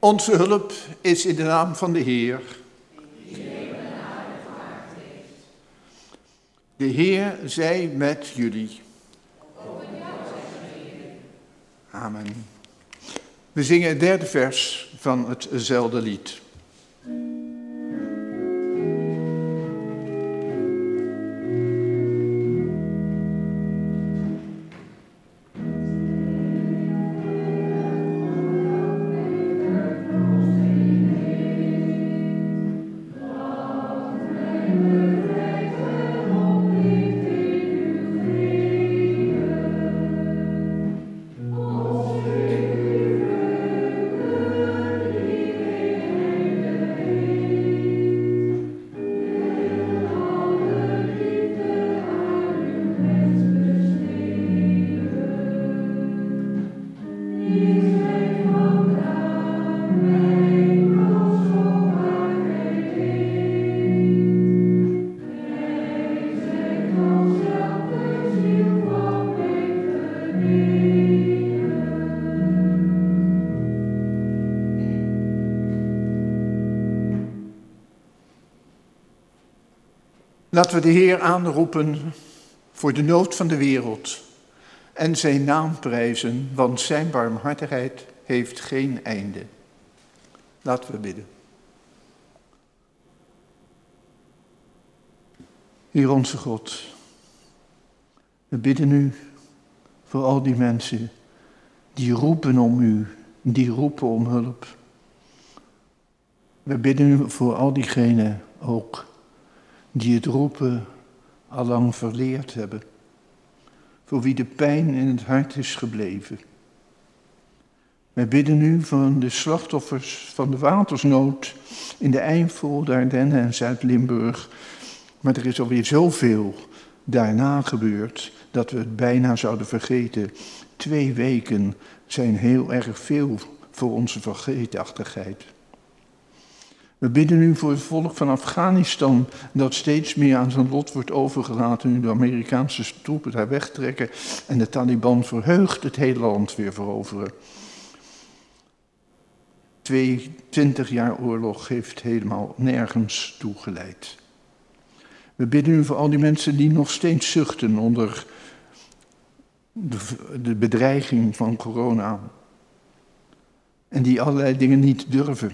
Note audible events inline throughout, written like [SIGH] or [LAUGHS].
Onze hulp is in de naam van de Heer. De Heer zij met jullie. Amen. We zingen het derde vers van hetzelfde lied. Laten we de Heer aanroepen voor de nood van de wereld en zijn naam prijzen, want zijn barmhartigheid heeft geen einde. Laten we bidden. Heer onze God, we bidden u voor al die mensen die roepen om u, die roepen om hulp. We bidden u voor al diegenen ook die het roepen allang verleerd hebben, voor wie de pijn in het hart is gebleven. Wij bidden nu voor de slachtoffers van de watersnood in de Eifel, en Zuid-Limburg. Maar er is alweer zoveel daarna gebeurd dat we het bijna zouden vergeten. Twee weken zijn heel erg veel voor onze vergeetachtigheid. We bidden nu voor het volk van Afghanistan, dat steeds meer aan zijn lot wordt overgelaten nu de Amerikaanse troepen daar wegtrekken en de Taliban verheugd het hele land weer veroveren. Twee, twintig jaar oorlog heeft helemaal nergens toegeleid. We bidden nu voor al die mensen die nog steeds zuchten onder de, de bedreiging van corona. En die allerlei dingen niet durven.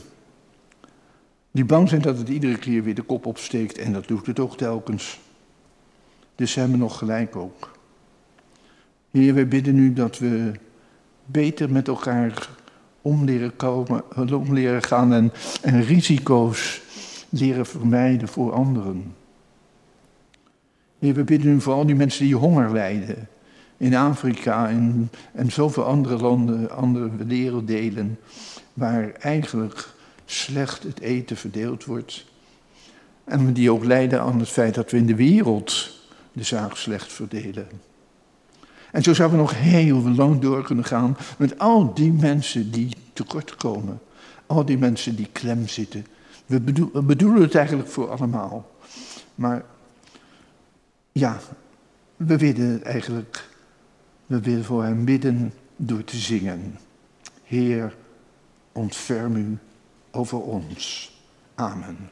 Die bang zijn dat het iedere keer weer de kop opsteekt en dat doet het ook telkens. Dus ze hebben nog gelijk ook. Heer, wij bidden nu dat we beter met elkaar om leren, komen, om leren gaan en, en risico's leren vermijden voor anderen. Heer, we bidden nu voor al die mensen die honger lijden. In Afrika en, en zoveel andere landen, andere werelddelen, waar eigenlijk slecht het eten verdeeld wordt. En die ook leiden aan het feit dat we in de wereld de zaak slecht verdelen. En zo zouden we nog heel lang door kunnen gaan met al die mensen die tekortkomen. Al die mensen die klem zitten. We, bedoelen het eigenlijk voor allemaal. Maar ja, we willen eigenlijk, we willen voor hem bidden door te zingen. Heer, ontferm u over ons. Amen.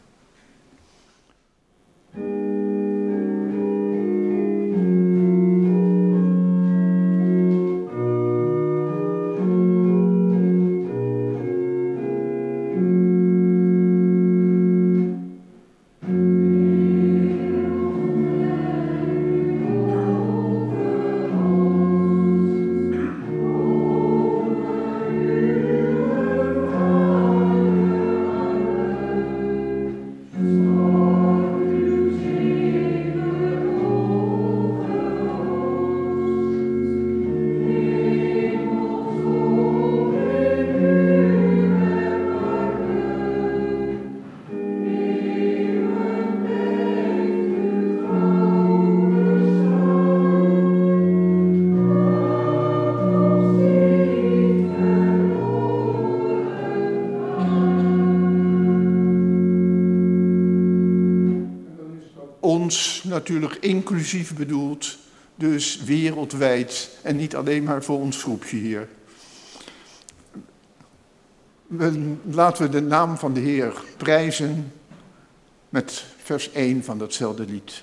Natuurlijk inclusief bedoeld, dus wereldwijd en niet alleen maar voor ons groepje hier. Laten we de naam van de Heer prijzen met vers 1 van datzelfde lied.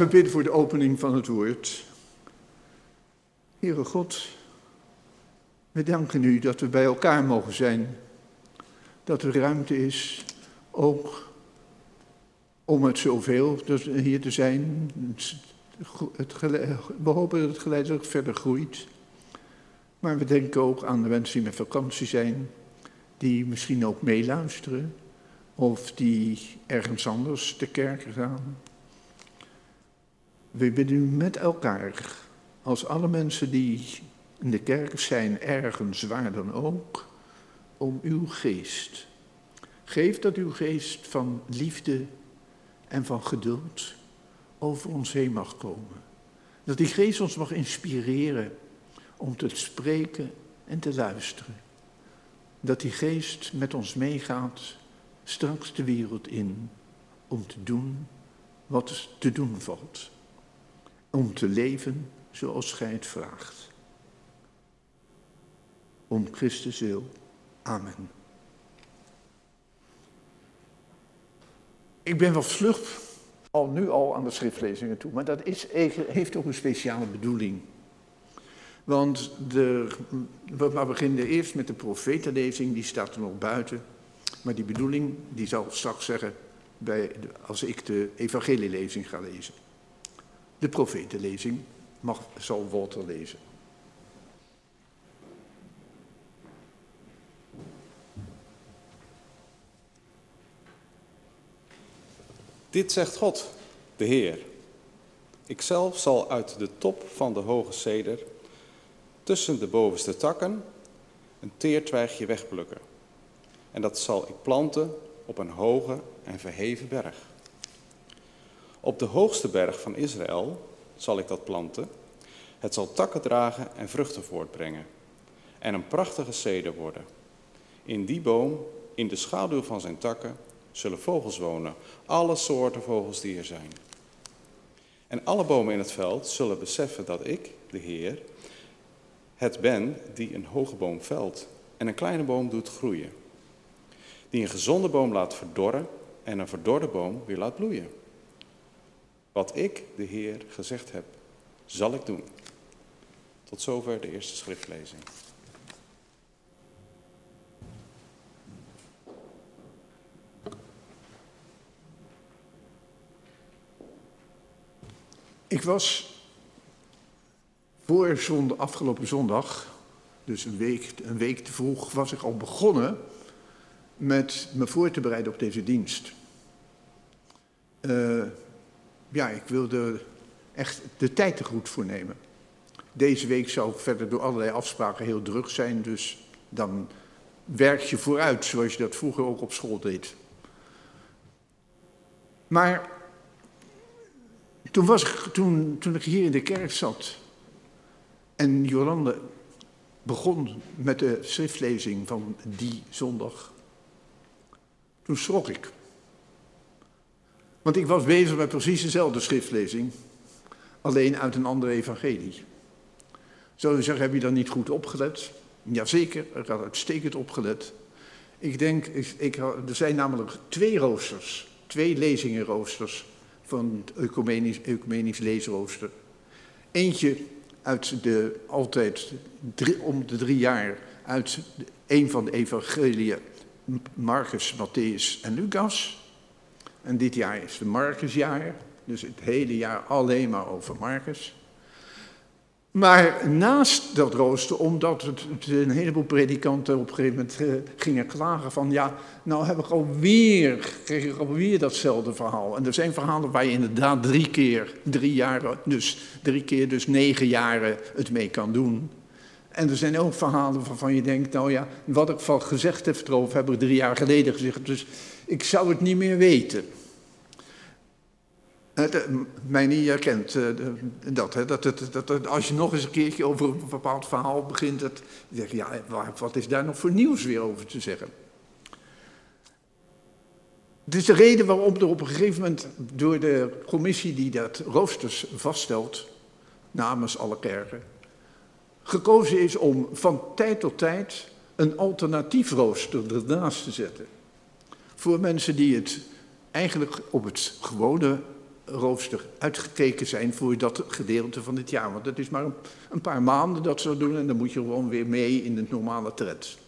Laten we bidden voor de opening van het woord. Heere God, we danken u dat we bij elkaar mogen zijn. Dat er ruimte is, ook om het zoveel hier te zijn. We hopen dat het geleidelijk verder groeit. Maar we denken ook aan de mensen die met vakantie zijn, die misschien ook meeluisteren, of die ergens anders te kerken gaan. We bidden u met elkaar, als alle mensen die in de kerk zijn, ergens waar dan ook, om uw geest. Geef dat uw geest van liefde en van geduld over ons heen mag komen. Dat die geest ons mag inspireren om te spreken en te luisteren. Dat die geest met ons meegaat straks de wereld in om te doen wat te doen valt om te leven zoals gij het vraagt. Om Christus wil. Amen. Ik ben wat vlug al nu al aan de schriftlezingen toe, maar dat is, heeft ook een speciale bedoeling. Want de, we beginnen eerst met de profetenlezing, die staat er nog buiten. Maar die bedoeling, die zal ik straks zeggen bij, als ik de evangelielezing ga lezen. De profetenlezing mag, zal Walter lezen. Dit zegt God, de Heer. Ikzelf zal uit de top van de hoge ceder, tussen de bovenste takken, een teertwijgje wegplukken. En dat zal ik planten op een hoge en verheven berg. Op de hoogste berg van Israël zal ik dat planten. Het zal takken dragen en vruchten voortbrengen. En een prachtige ceder worden. In die boom, in de schaduw van zijn takken, zullen vogels wonen. Alle soorten vogels die er zijn. En alle bomen in het veld zullen beseffen dat ik, de Heer, het ben die een hoge boom velt en een kleine boom doet groeien. Die een gezonde boom laat verdorren en een verdorde boom weer laat bloeien. Wat ik, de Heer, gezegd heb, zal ik doen. Tot zover de eerste schriftlezing. Ik was voor zonde, afgelopen zondag, dus een week, een week te vroeg, was ik al begonnen met me voor te bereiden op deze dienst. Uh, ja, ik wilde echt de tijd er goed voor nemen. Deze week zou verder door allerlei afspraken heel druk zijn, dus dan werk je vooruit, zoals je dat vroeger ook op school deed. Maar toen, was ik, toen, toen ik hier in de kerk zat en Jolande begon met de schriftlezing van die zondag, toen schrok ik. Want ik was bezig met precies dezelfde schriftlezing, alleen uit een andere evangelie. Zou je zeggen, heb je dan niet goed opgelet? Jazeker, ik had uitstekend opgelet. Ik denk, ik, er zijn namelijk twee roosters, twee lezingenroosters van het ecumenisch, ecumenisch leesrooster. Eentje uit de, altijd om de drie jaar, uit een van de evangeliën Marcus, Matthäus en Lucas. En dit jaar is de Marcusjaar, dus het hele jaar alleen maar over Marcus. Maar naast dat rooster, omdat het, een heleboel predikanten op een gegeven moment eh, gingen klagen van, ja, nou heb ik alweer, kreeg ik alweer datzelfde verhaal. En er zijn verhalen waar je inderdaad drie keer, drie jaar, dus drie keer, dus negen jaren het mee kan doen. En er zijn ook verhalen waarvan je denkt, nou ja, wat ik van gezegd heb erover, heb ik drie jaar geleden gezegd, dus ik zou het niet meer weten. Mij niet herkent uh, dat, hè, dat, dat, dat, als je nog eens een keertje over een bepaald verhaal begint, dat, je zegt, ja, wat is daar nog voor nieuws weer over te zeggen? Het is de reden waarom er op een gegeven moment door de commissie die dat roosters vaststelt, namens alle kerken, gekozen is om van tijd tot tijd een alternatief rooster ernaast te zetten. Voor mensen die het eigenlijk op het gewone rooster uitgekeken zijn voor dat gedeelte van dit jaar. Want het is maar een, paar maanden dat ze doen en dan moet je gewoon weer mee in de normale tred.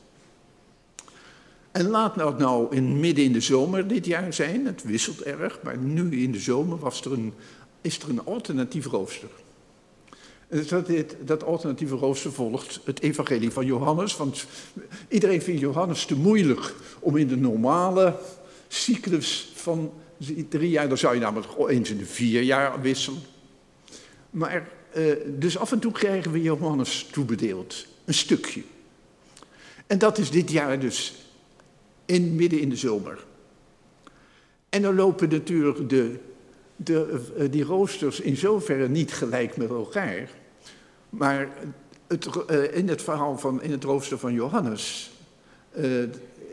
En laat dat nou in, midden in de zomer dit jaar zijn, het wisselt erg, maar nu in de zomer was er een, is er een alternatief rooster. Dat, dat alternatieve rooster volgt het evangelie van Johannes, want iedereen vindt Johannes te moeilijk om in de normale cyclus van drie jaar, dan zou je namelijk eens in de vier jaar wisselen. Maar, uh, dus af en toe krijgen we Johannes toebedeeld, een stukje. En dat is dit jaar dus in, midden in de zomer. En dan lopen natuurlijk de, de, uh, die roosters in zoverre niet gelijk met elkaar. Maar het, uh, in het verhaal van, in het rooster van Johannes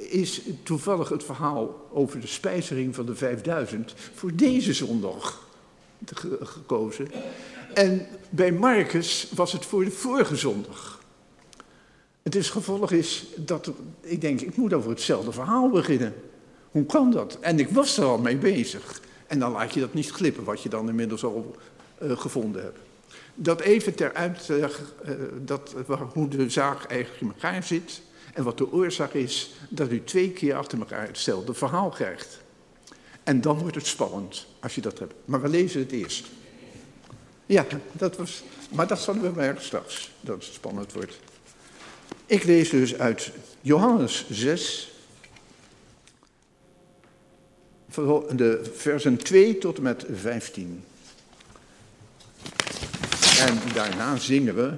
is toevallig het verhaal over de spijzering van de 5000 voor deze zondag gekozen. En bij Marcus was het voor de vorige zondag. Het is gevolg is dat ik denk, ik moet over hetzelfde verhaal beginnen. Hoe kan dat? En ik was er al mee bezig. En dan laat je dat niet glippen, wat je dan inmiddels al uh, gevonden hebt. Dat even ter uit, uh, dat, hoe de zaak eigenlijk in elkaar zit. En wat de oorzaak is dat u twee keer achter elkaar hetzelfde verhaal krijgt. En dan wordt het spannend als je dat hebt. Maar we lezen het eerst. Ja, dat was. Maar dat zullen we maar straks, dat het spannend wordt. Ik lees dus uit Johannes 6, de versen 2 tot en met 15. En daarna zingen we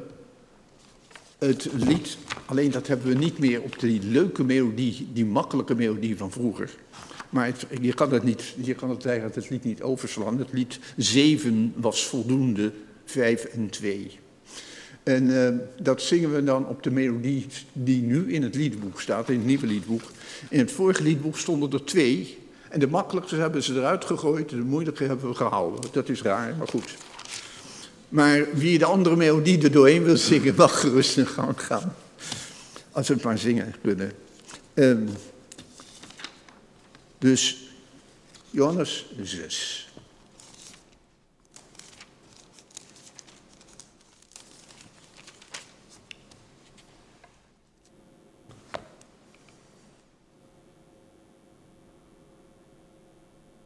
het lied Alleen dat hebben we niet meer op die leuke melodie, die makkelijke melodie van vroeger. Maar je, kan het niet, je kan het eigenlijk het lied niet overslaan. Het lied 7 was voldoende, 5 en 2. En uh, dat zingen we dan op de melodie die nu in het liedboek staat, in het nieuwe liedboek. In het vorige liedboek stonden er twee. En de makkelijkste hebben ze eruit gegooid, de moeilijke hebben we gehouden. Dat is raar, maar goed. Maar wie de andere melodie er doorheen wil zingen, mag gerust in gang gaan. Als we het maar zingen kunnen. Um, dus Johannes 6.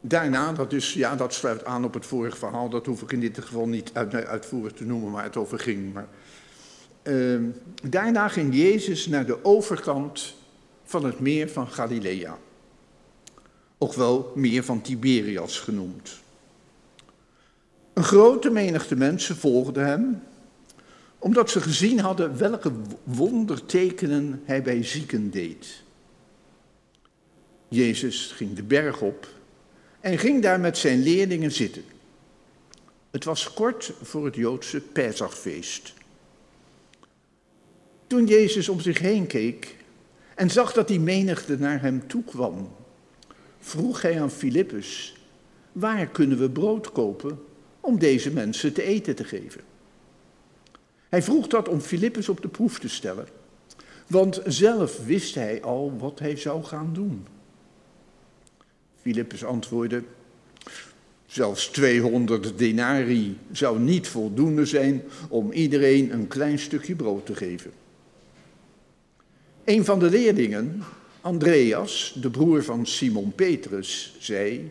Daarna, dat, is, ja, dat sluit aan op het vorige verhaal, dat hoef ik in dit geval niet uit, uitvoerig te noemen waar het over ging. Maar uh, daarna ging Jezus naar de overkant van het meer van Galilea. Ook wel meer van Tiberias genoemd. Een grote menigte mensen volgden hem, omdat ze gezien hadden welke wondertekenen hij bij zieken deed. Jezus ging de berg op en ging daar met zijn leerlingen zitten. Het was kort voor het Joodse Pesachfeest. Toen Jezus om zich heen keek en zag dat die menigte naar hem toe kwam, vroeg hij aan Filippus, waar kunnen we brood kopen om deze mensen te eten te geven? Hij vroeg dat om Filippus op de proef te stellen, want zelf wist hij al wat hij zou gaan doen. Filippus antwoordde, zelfs 200 denari zou niet voldoende zijn om iedereen een klein stukje brood te geven. Een van de leerlingen, Andreas, de broer van Simon Petrus, zei: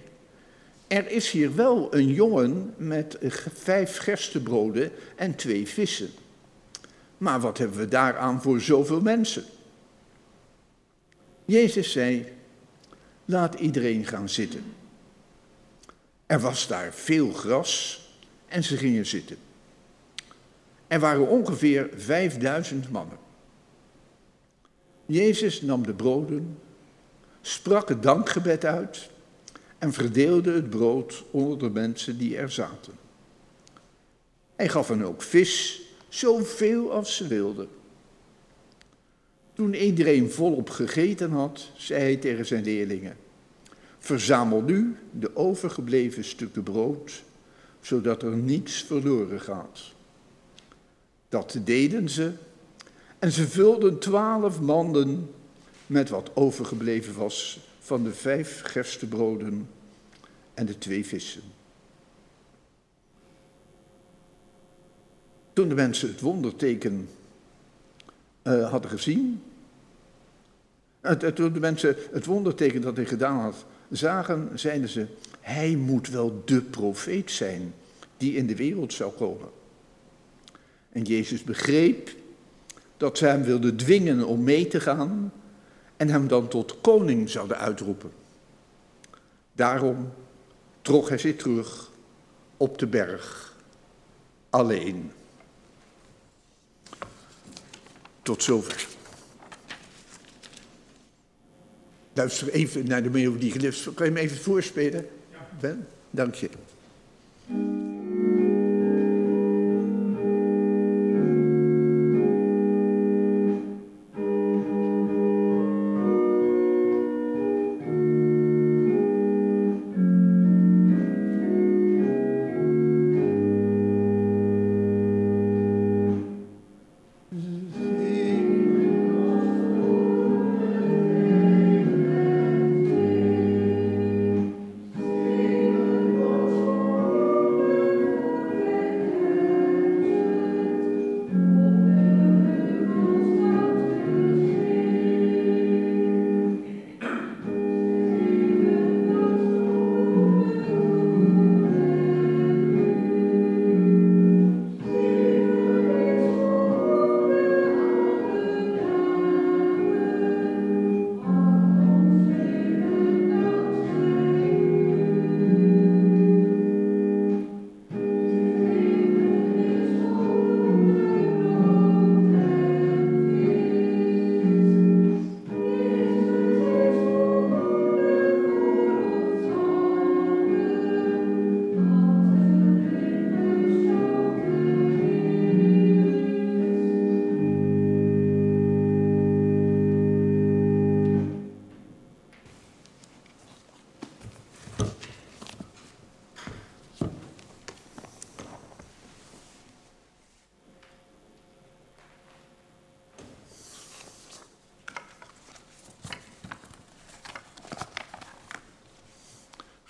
Er is hier wel een jongen met vijf gerstebroden en twee vissen. Maar wat hebben we daaraan voor zoveel mensen? Jezus zei: Laat iedereen gaan zitten. Er was daar veel gras en ze gingen zitten. Er waren ongeveer vijfduizend mannen. Jezus nam de broden, sprak het dankgebed uit en verdeelde het brood onder de mensen die er zaten. Hij gaf hen ook vis, zoveel als ze wilden. Toen iedereen volop gegeten had, zei hij tegen zijn leerlingen: Verzamel nu de overgebleven stukken brood, zodat er niets verloren gaat. Dat deden ze en ze vulden twaalf manden met wat overgebleven was van de vijf gerstebroden en de twee vissen. Toen de mensen het wonderteken uh, hadden gezien, toen de mensen het wonderteken dat hij gedaan had zagen, zeiden ze, hij moet wel de profeet zijn die in de wereld zou komen. En Jezus begreep dat ze hem wilden dwingen om mee te gaan en hem dan tot koning zouden uitroepen. Daarom trok hij zich terug op de berg, alleen. Tot zover. Luister even naar de melodie. Kan je me even voorspelen? Ben? Dank je.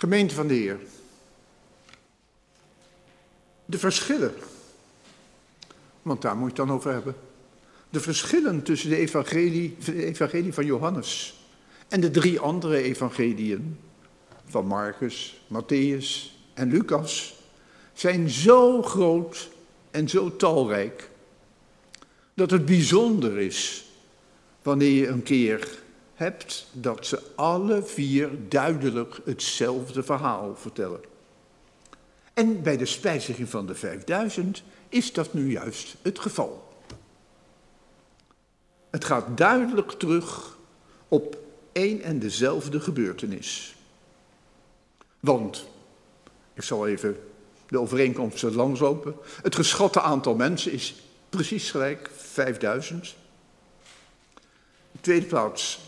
Gemeente van de Heer. De verschillen, want daar moet je het dan over hebben. De verschillen tussen de evangelie, evangelie van Johannes en de drie andere evangeliën van Marcus, Matthäus en Lucas zijn zo groot en zo talrijk dat het bijzonder is wanneer je een keer hebt dat ze alle vier duidelijk hetzelfde verhaal vertellen. En bij de spijziging van de 5000 is dat nu juist het geval. Het gaat duidelijk terug op één en dezelfde gebeurtenis. Want, ik zal even de overeenkomsten langslopen. Het geschatte aantal mensen is precies gelijk, 5000. In tweede plaats,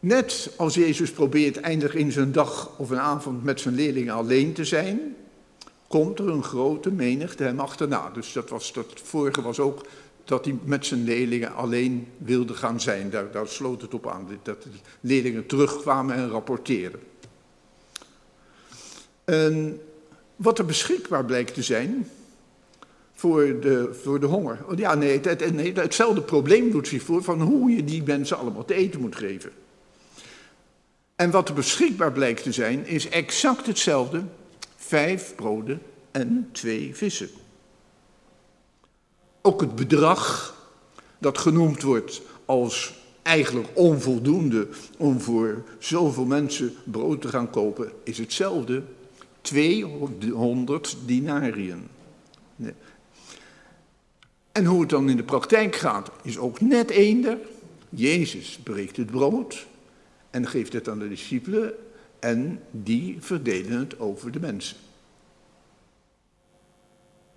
Net als Jezus probeert eindig in zijn dag of een avond met zijn leerlingen alleen te zijn, komt er een grote menigte hem achterna. Dus dat, was, vorige was ook dat hij met zijn leerlingen alleen wilde gaan zijn. Daar, sloot het op aan, dat de leerlingen terugkwamen en rapporteerden. En wat er beschikbaar blijkt te zijn voor de, voor de honger. Oh ja, nee, het, nee, hetzelfde probleem doet zich voor van hoe je die mensen allemaal te eten moet geven. En wat er beschikbaar blijkt te zijn, is exact hetzelfde. Vijf broden en twee vissen. Ook het bedrag dat genoemd wordt als eigenlijk onvoldoende om voor zoveel mensen brood te gaan kopen, is hetzelfde. 200 dinariën. En hoe het dan in de praktijk gaat, is ook net eender. Jezus breekt het brood en geeft het aan de discipelen en die verdelen het over de mensen.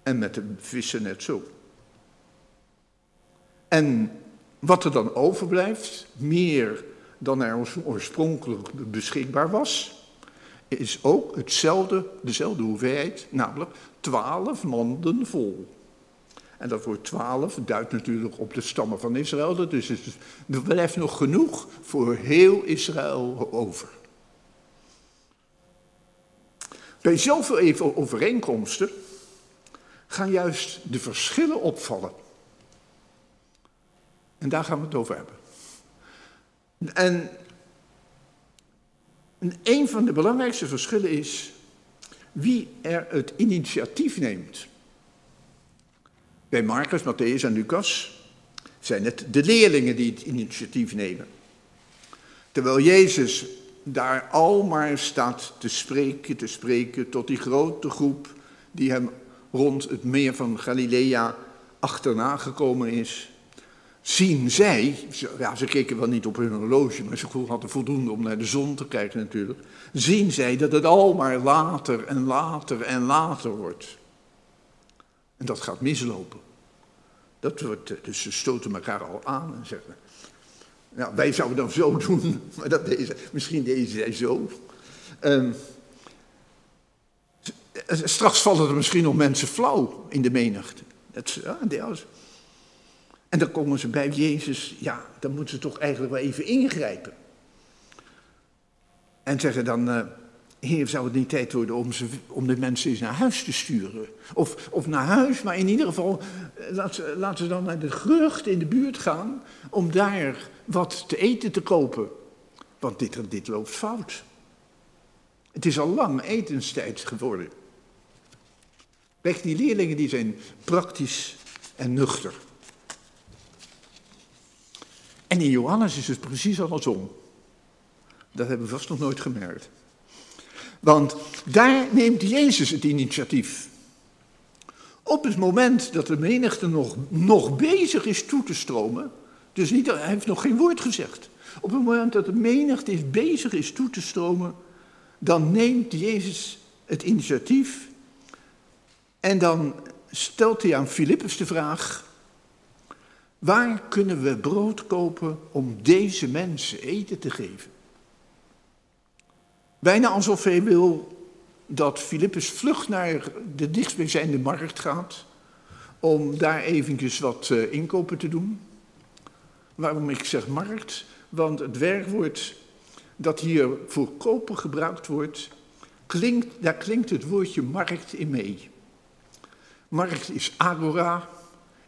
En met de vissen net zo. En wat er dan overblijft, meer dan er oorspronkelijk beschikbaar was, is ook hetzelfde, dezelfde hoeveelheid, namelijk twaalf manden vol. En dat woord twaalf duidt natuurlijk op de stammen van Israël. Dus er blijft nog genoeg voor heel Israël over. Bij zoveel overeenkomsten gaan juist de verschillen opvallen. En daar gaan we het over hebben. En een van de belangrijkste verschillen is wie er het initiatief neemt. Bij Marcus, Matthäus en Lucas zijn het de leerlingen die het initiatief nemen. Terwijl Jezus daar al maar staat te spreken, te spreken tot die grote groep die hem rond het meer van Galilea achterna gekomen is zien zij, ja, ze keken wel niet op hun horloge, maar ze hadden voldoende om naar de zon te kijken natuurlijk, zien zij dat het al maar later en later en later wordt. Dat gaat mislopen. Dat wordt, dus ze stoten elkaar al aan en zeggen, nou, wij zouden dan zo doen, [LAUGHS] maar dat deze, misschien deze zij zo. Um, straks vallen er misschien nog mensen flauw in de menigte. Dat, ja, en dan komen ze bij Jezus, ja, dan moeten ze toch eigenlijk wel even ingrijpen. En zeggen dan, uh, heer, zou het niet tijd worden om, ze, om de mensen eens naar huis te sturen? Of, of naar huis, maar in ieder geval, uh, laat, ze, laten ze dan naar de gerucht in de buurt gaan om daar wat te eten te kopen. Want dit, dit loopt fout. Het is al lang etenstijd geworden. Kijk, die leerlingen die zijn praktisch en nuchter. En in Johannes is het precies andersom. Dat hebben we vast nog nooit gemerkt. Want daar neemt Jezus het initiatief. Op het moment dat de menigte nog, nog bezig is toe te stromen, dus hij heeft nog geen woord gezegd. Op het moment dat de menigte is bezig is toe te stromen, dan neemt Jezus het initiatief en dan stelt hij aan Filippus de vraag, Waar kunnen we brood kopen om deze mensen eten te geven? Bijna alsof hij wil dat Filippus vlug naar de dichtstbijzijnde markt gaat om daar eventjes wat uh, inkopen te doen. Waarom ik zeg markt? Want het werkwoord dat hier voor kopen gebruikt wordt, klinkt, daar klinkt het woordje markt in mee. Markt is agora,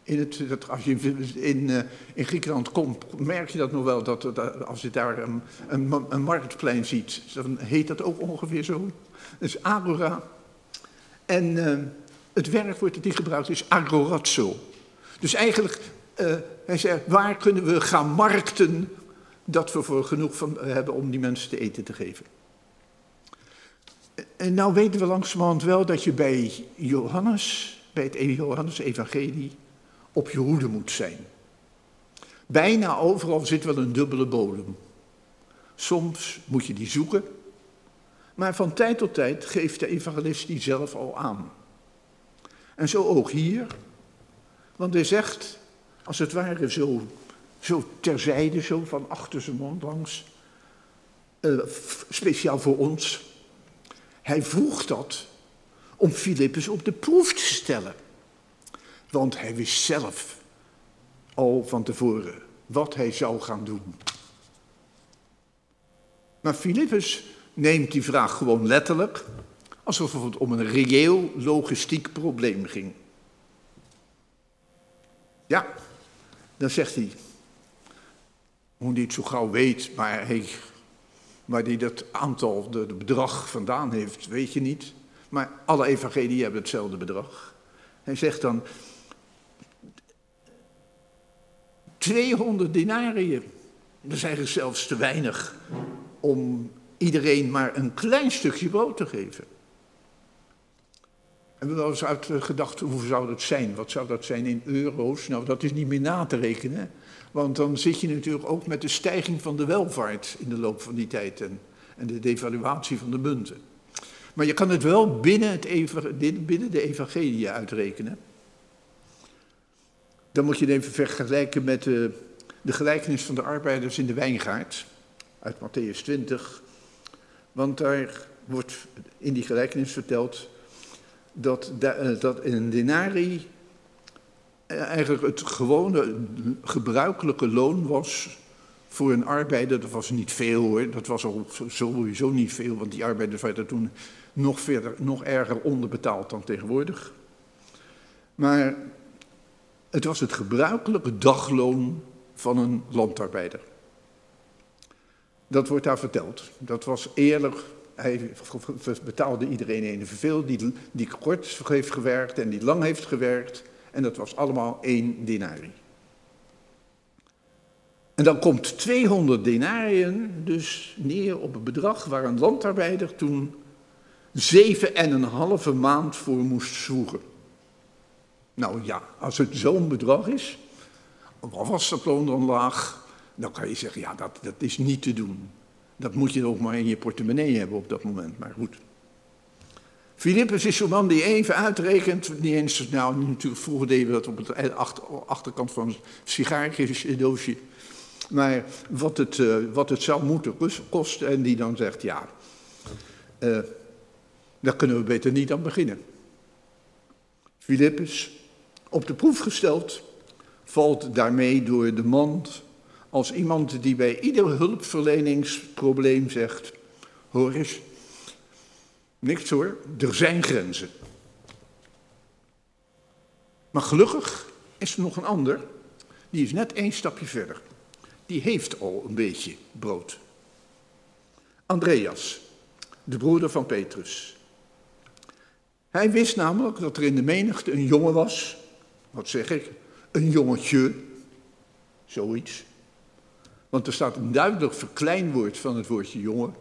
in het, dat, als je in, uh, in Griekenland komt, merk je dat nog wel, dat, dat als je daar een, een, marktplein ziet, dan heet dat ook ongeveer zo. Dus agora. En uh, het werkwoord dat hij gebruikt is agorazzo. Dus eigenlijk, uh, hij zegt, waar kunnen we gaan markten dat we voor genoeg van hebben om die mensen te eten te geven. En nou weten we langzamerhand wel dat je bij Johannes, bij het Johannes-evangelie, op je hoede moet zijn. Bijna overal zit wel een dubbele bodem. Soms moet je die zoeken, maar van tijd tot tijd geeft de evangelist die zelf al aan. En zo ook hier, want hij zegt, als het ware zo, zo terzijde, zo van achter zijn mond langs, uh, speciaal voor ons. Hij vroeg dat om Filippus op de proef te stellen. Want hij wist zelf al van tevoren wat hij zou gaan doen. Maar Filippus neemt die vraag gewoon letterlijk, alsof het om een reëel logistiek probleem ging. Ja, dan zegt hij, hoe hij het zo gauw weet, maar hij Waar hij dat aantal, de bedrag vandaan heeft, weet je niet. Maar alle evangelieën hebben hetzelfde bedrag. Hij zegt dan 200 denariën. Dat is eigenlijk zelfs te weinig om iedereen maar een klein stukje brood te geven. En we hebben wel eens uitgedacht, hoe zou dat zijn? Wat zou dat zijn in euro's? Nou, dat is niet meer na te rekenen. Want dan zit je natuurlijk ook met de stijging van de welvaart in de loop van die tijd en, en de devaluatie van de munten. Maar je kan het wel binnen, het, binnen de evangelie uitrekenen. Dan moet je het even vergelijken met de, de gelijkenis van de arbeiders in de wijngaard uit Matthäus 20. Want daar wordt in die gelijkenis verteld dat, eh, dat een denari eh, eigenlijk het gewone gebruikelijke loon was voor een arbeider. Dat was niet veel hoor, dat was al sowieso niet veel, want die arbeiders werden toen nog, verder, nog erger onderbetaald dan tegenwoordig. Maar het was het gebruikelijke dagloon van een landarbeider. Dat wordt daar verteld. Dat was eerlijk. Hij betaalde iedereen evenveel die, die kort heeft gewerkt en die lang heeft gewerkt. En dat was allemaal één denari. En dan komt 200 denariën dus neer op een bedrag waar een landarbeider toen zeven en een halve maand voor moest zwoegen. Nou ja, als het zo'n bedrag is, wat was dat loon dan laag, dan kan je zeggen, ja, dat, dat is niet te doen. Dat moet je ook maar in je portemonnee hebben op dat moment, maar goed. Filippus is zo'n man die even uitrekent, niet eens, nou natuurlijk vroeger deden we dat op de achterkant van een sigaardoosje, maar wat het, uh, wat het zou moeten kosten en die dan zegt, ja, uh, daar kunnen we beter niet aan beginnen. Filippus, op de proef gesteld, valt daarmee door de mand als iemand die bij ieder hulpverleningsprobleem zegt: Hoor eens, niks hoor, er zijn grenzen. Maar gelukkig is er nog een ander, die is net één stapje verder. Die heeft al een beetje brood. Andreas, de broeder van Petrus. Hij wist namelijk dat er in de menigte een jongen was, wat zeg ik, een jongetje, zoiets. Want er staat een duidelijk verkleinwoord van het woordje jongen.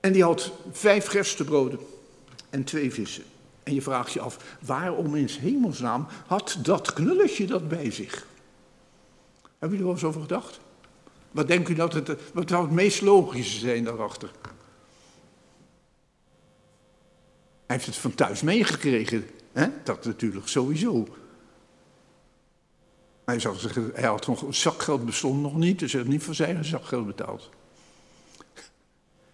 En die had vijf gerstebroden en twee vissen. En je vraagt je af, waarom in hemelsnaam had dat knulletje dat bij zich? Hebben jullie er wel eens over gedacht? Wat denkt u dat het, wat zou het meest logische zijn daarachter? Hij heeft het van thuis meegekregen. Dat natuurlijk sowieso. Hij, zou zeggen, hij had nog zakgeld bestond nog niet, dus hij heeft niet voor zijn zakgeld betaald.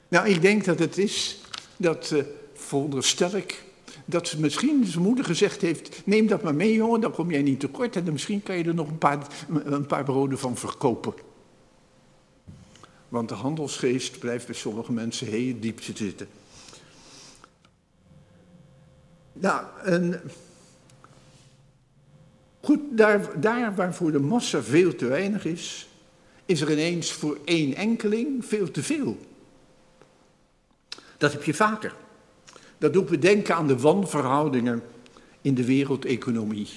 Nou, ik denk dat het is dat, uh, veronderstel ik, dat misschien zijn moeder gezegd heeft: Neem dat maar mee, jongen, dan kom jij niet tekort en dan misschien kan je er nog een paar, een paar broden van verkopen. Want de handelsgeest blijft bij sommige mensen heel diep zitten. Nou, en goed, daar, daar waarvoor de massa veel te weinig is, is er ineens voor één enkeling veel te veel. Dat heb je vaker. Dat doet me denken aan de wanverhoudingen in de wereldeconomie.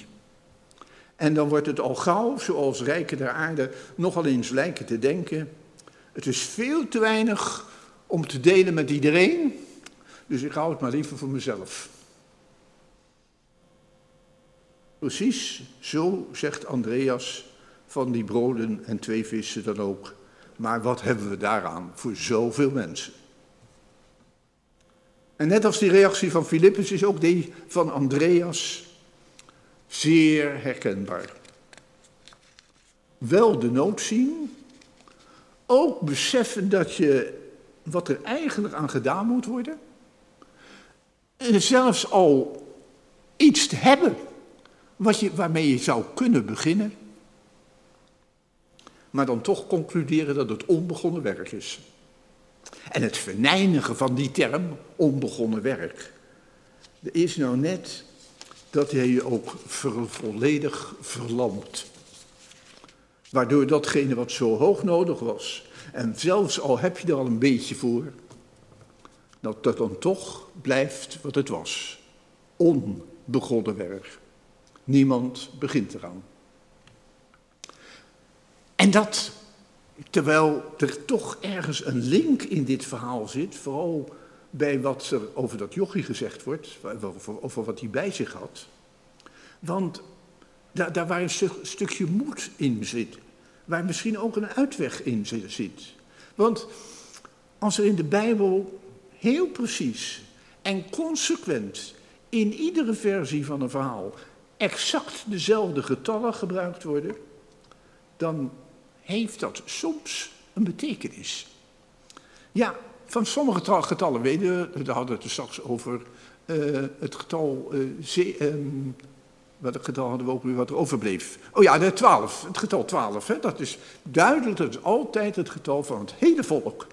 En dan wordt het al gauw, zoals rijken der aarde nogal eens lijken te denken. Het is veel te weinig om te delen met iedereen, dus ik hou het maar liever voor mezelf. Precies zo zegt Andreas van die broden en twee vissen dan ook. Maar wat hebben we daaraan voor zoveel mensen? En net als die reactie van Filippus is ook die van Andreas zeer herkenbaar. Wel de nood zien, ook beseffen dat je wat er eigenlijk aan gedaan moet worden, en zelfs al iets te hebben wat je, waarmee je zou kunnen beginnen, maar dan toch concluderen dat het onbegonnen werk is. En het verneinigen van die term, onbegonnen werk, is nou net dat hij je ook volledig verlamt. Waardoor datgene wat zo hoog nodig was En zelfs al heb je er al een beetje voor, dat dat dan toch blijft wat het was. Onbegonnen werk. Niemand begint eraan. En dat, terwijl er toch ergens een link in dit verhaal zit, vooral bij wat er over dat jochie gezegd wordt, over wat hij bij zich had. Want daar, daar waar een stukje moed in zit, waar misschien ook een uitweg in zit. Want als er in de Bijbel heel precies en consequent in iedere versie van een verhaal exact dezelfde getallen gebruikt worden, dan heeft dat soms een betekenis. Ja, van sommige getallen weten we, we hadden het straks over uh, het getal uh, um, wat het getal hadden we ook weer wat er overbleef. Oh ja, de 12, het getal 12. Hè? Dat is duidelijk, dat is altijd het getal van het hele volk.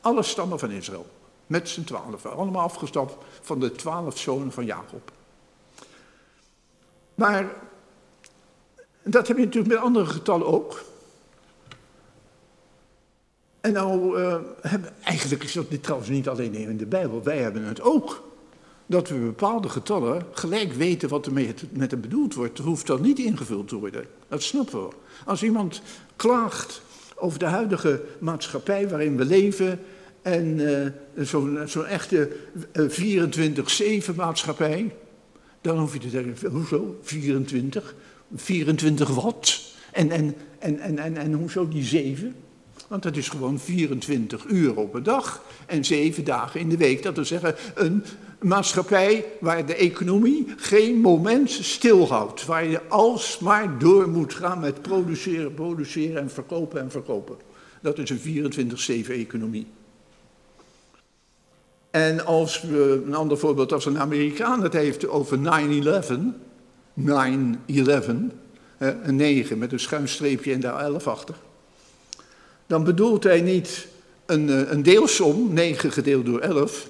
Alle stammen van Israël. Met z'n twaalf. Allemaal afgestapt van de twaalf zonen van Jacob. Maar dat heb je natuurlijk met andere getallen ook. En nou, uh, hebben, eigenlijk is dat dit trouwens niet alleen in de Bijbel, wij hebben het ook dat we bepaalde getallen gelijk weten wat er met hem bedoeld wordt. hoeft dan niet ingevuld te worden. Dat snappen we. Als iemand klaagt over de huidige maatschappij waarin we leven en uh, zo'n zo echte uh, eh, 24-7 maatschappij, dan hoef je te zeggen, hoezo 24? 24 wat? En, en, en, en, en, en hoezo die 7? Want dat is gewoon 24 uur op een dag en 7 dagen in de week. Dat wil zeggen, een maatschappij waar de economie geen moment stilhoudt. Waar je alsmaar door moet gaan met produceren, produceren en verkopen en verkopen. Dat is een 24-7 economie. En als een ander voorbeeld, als een Amerikaan het heeft over 9-11, 9-11, een 9 met een schuin streepje en daar 11 achter, dan bedoelt hij niet een, eh, een deelsom, 9 gedeeld door 11,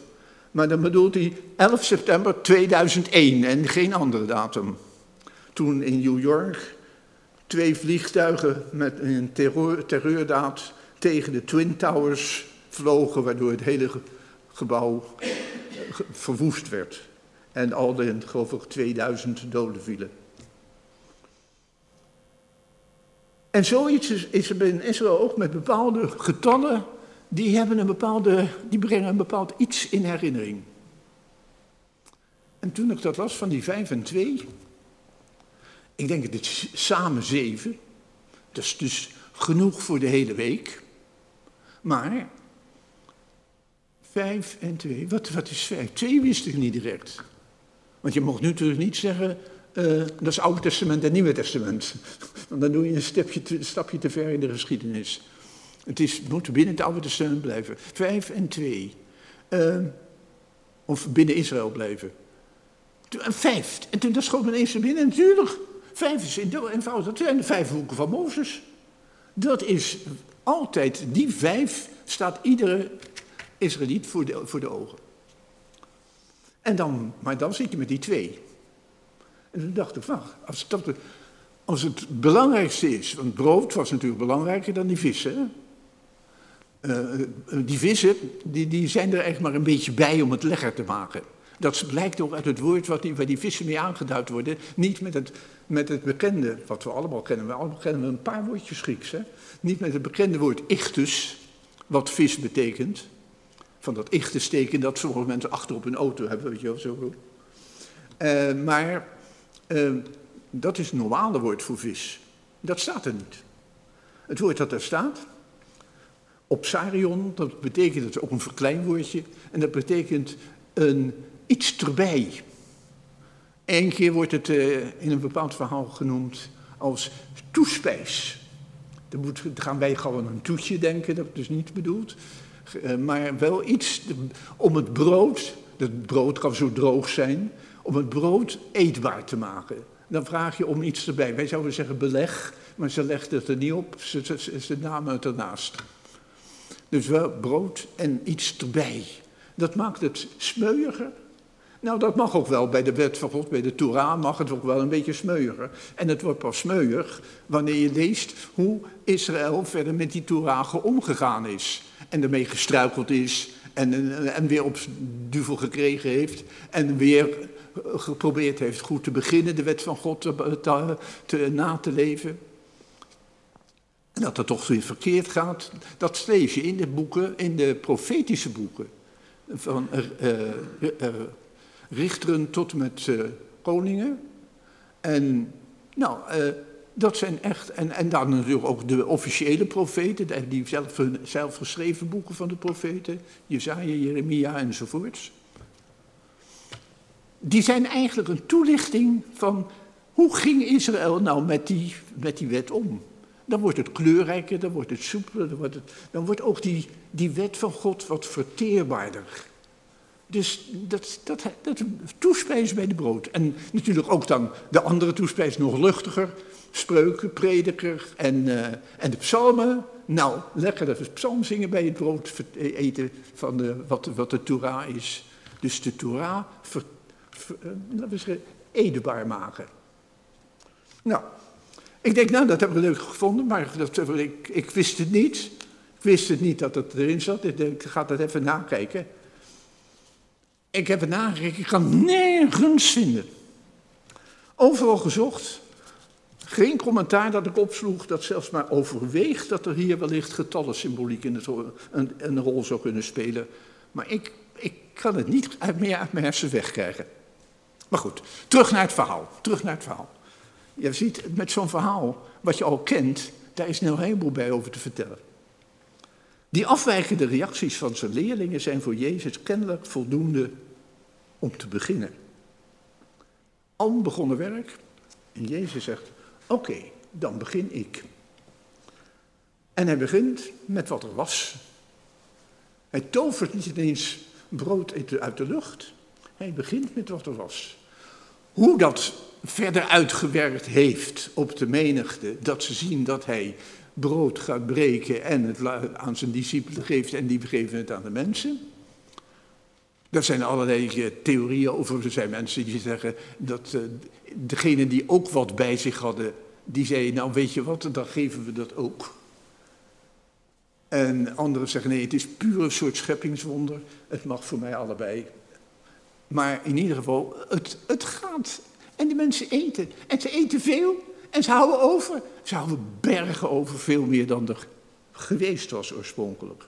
maar dan bedoelt hij 11 september 2001 en geen andere datum. Toen in New York twee vliegtuigen met een terreur, terreurdaad tegen de Twin Towers vlogen, waardoor het hele gebouw verwoest werd. En al de, geloof ik, 2000 doden vielen. En zoiets is, is er in Israël ook met bepaalde getallen die, hebben een bepaalde, die brengen een bepaald iets in herinnering. En toen ik dat las van die vijf en twee, ik denk het is samen zeven, dat is dus genoeg voor de hele week. Maar vijf en twee, wat, wat is vijf? Twee wist ik niet direct. Want je mocht nu natuurlijk niet zeggen, uh, dat is Oude Testament en Nieuwe Testament. [LAUGHS] Want dan doe je een stapje te, stapje te ver in de geschiedenis. Het is, moet binnen het Oude Testament blijven. Vijf en twee. Uh, of binnen Israël blijven. Vijf. En toen dat schoot me ineens binnen. Natuurlijk. Vijf is eenvoudig. Dat zijn de vijf boeken van Mozes. Dat is altijd, die vijf staat iedere Israëliet voor de, voor de ogen. En dan, maar dan zit je met die twee. En toen dacht ik, wacht, als, als het belangrijkste is, want brood was natuurlijk belangrijker dan die vissen. Uh, die vissen die, die zijn er echt maar een beetje bij om het lekker te maken. Dat blijkt ook uit het woord wat die, waar die vissen mee aangeduid worden. Niet met het, met het bekende, wat we allemaal kennen. We allemaal kennen een paar woordjes Grieks. Hè? Niet met het bekende woord ichtus, wat vis betekent. Van dat ichtusteken dat sommige mensen achter op hun auto hebben, weet je wel, zo. Uh, maar uh, dat is het normale woord voor vis. Dat staat er niet. Het woord dat er staat, Opsarion, dat betekent, dat ook een verkleinwoordje, en dat betekent een, iets erbij. Eén keer wordt het uh, in een bepaald verhaal genoemd als toespijs. Dan, moet, gaan wij gewoon een toetje denken, dat is niet bedoeld. Uh, maar wel iets om het brood, het brood kan zo droog zijn, om het brood eetbaar te maken. Dan vraag je om iets erbij. Wij zouden zeggen beleg, maar ze legden het er niet op, ze, ze, ze namen het ernaast. Dus wel brood en iets erbij. Dat maakt het smeuiger Nou, dat mag ook wel bij de wet van God, bij de Torah mag het ook wel een beetje smeuigen. En het wordt pas smeuig wanneer je leest hoe Israël verder met die Torah omgegaan is. En ermee gestruikeld is en, en weer op duvel gekregen heeft. En weer geprobeerd heeft goed te beginnen, de wet van God te, te, na te leven. En dat het toch weer verkeerd gaat, dat lees je in de boeken, in de profetische boeken. Van uh, uh, richteren tot met koningen. En nou, dat zijn echt, en, en dan natuurlijk ook de officiële profeten, die zelf, zelf geschreven boeken van de profeten, Jezaja, Jeremia enzovoorts. Die zijn eigenlijk een toelichting van hoe ging Israël nou met die, met die wet om. Dan wordt het kleurrijker, dan wordt het soepeler, dan wordt, het, dan wordt ook die, die wet van God wat verteerbaarder. Dus dat, dat, dat toespijs bij de brood. En natuurlijk ook dan de andere toespijs nog luchtiger. Spreuken, prediker en, uh, en de psalmen. Nou, lekker de psalm zingen bij het brood eten van de, wat, wat de Torah is. Dus de Torah ver, uh, laten we zeggen, edebaar maken. Nou, ik denk, nou, dat hebben we leuk gevonden, maar dat, ik, ik wist het niet. Ik wist het niet dat het erin zat. Ik ga dat even nakijken. Ik heb het nagekeken, ik kan nergens vinden. Overal gezocht. Geen commentaar dat ik opsloeg dat zelfs maar overweegt dat er hier wellicht getallensymboliek in het, een, een rol zou kunnen spelen. Maar ik, ik kan het niet meer uit mijn hersen wegkrijgen. Maar goed, terug naar het verhaal. Terug naar het verhaal. Je ziet, met zo'n verhaal, wat je al kent, daar is een heleboel bij over te vertellen. Die afwijkende reacties van zijn leerlingen zijn voor Jezus kennelijk voldoende om te beginnen. Al begonnen werk en Jezus zegt, oké, dan begin ik. En hij begint met wat er was. Hij tovert niet ineens brood uit de lucht. Hij begint met wat er was. Hoe dat verder uitgewerkt heeft op de menigte, dat ze zien dat hij brood gaat breken en het aan zijn discipelen geeft en die geven het aan de mensen. Er zijn allerlei eh, theorieën over. Er zijn mensen die zeggen dat uh, degene die ook wat bij zich hadden, die zeiden, nou weet je wat, dan geven we dat ook. En anderen zeggen, nee, het is puur een soort scheppingswonder. Het mag voor mij allebei. Maar in ieder geval, het, het gaat. En de mensen eten. En ze eten veel. En ze houden over. Ze houden bergen over, veel meer dan er geweest was oorspronkelijk.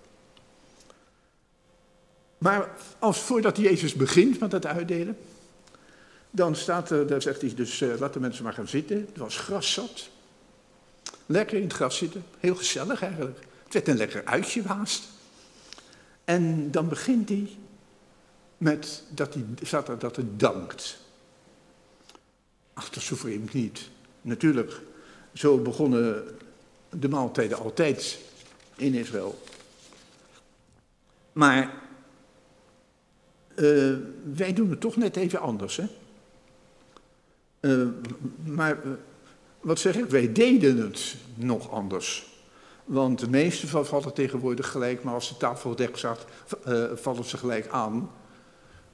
Maar als voordat Jezus begint met het uitdelen, dan staat er, daar zegt hij dus, uh, laat de mensen maar gaan zitten. Het was gras Lekker in het gras zitten, heel gezellig eigenlijk. Het werd een lekker uitje haast. En dan begint hij met dat hij, staat er dat het dankt. Ach, vreemd niet. Natuurlijk, zo begonnen de maaltijden altijd in Israël. Maar uh, wij doen het toch net even anders. Hè? Uh, maar uh, wat zeg ik? Wij deden het nog anders. Want de meeste van vallen tegenwoordig gelijk, maar als de tafel dek staat, vallen ze gelijk aan.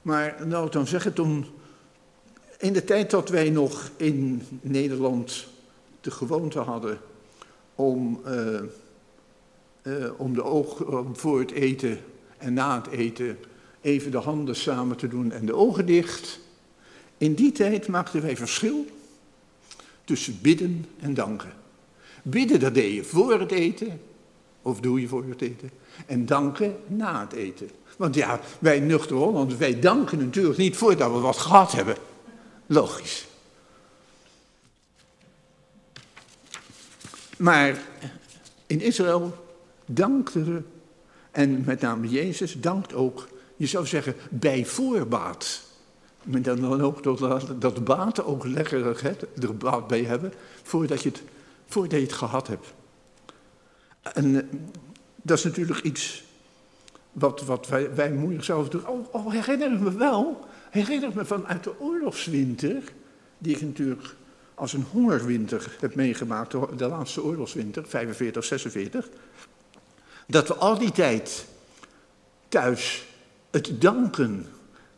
Maar nou, dan zeg het toen. In de tijd dat wij nog in Nederland de gewoonte hadden om, om de oog voor het eten en na het eten even de handen samen te doen en de ogen dicht. In die tijd maakten wij verschil tussen bidden en danken. Bidden, dat deed je voor het eten, of doe je voor het eten. En danken na het eten. Want ja, wij nuchter Hollanders, wij danken natuurlijk niet voordat we wat gehad hebben. Logisch. Maar in Israël dankten en met name Jezus dankt ook je zou zeggen bij voorbaat. Maar dan, ook dat, dat baten ook lekker er baat bij hebben, voordat je, het, voordat je het gehad hebt. En eh, dat is natuurlijk iets wat, wat wij, wij moeilijk zouden doen. Oh, oh, herinner me wel, herinner me vanuit de oorlogswinter, die ik natuurlijk als een hongerwinter heb meegemaakt, de laatste oorlogswinter, 45, 46, dat we al die tijd thuis het danken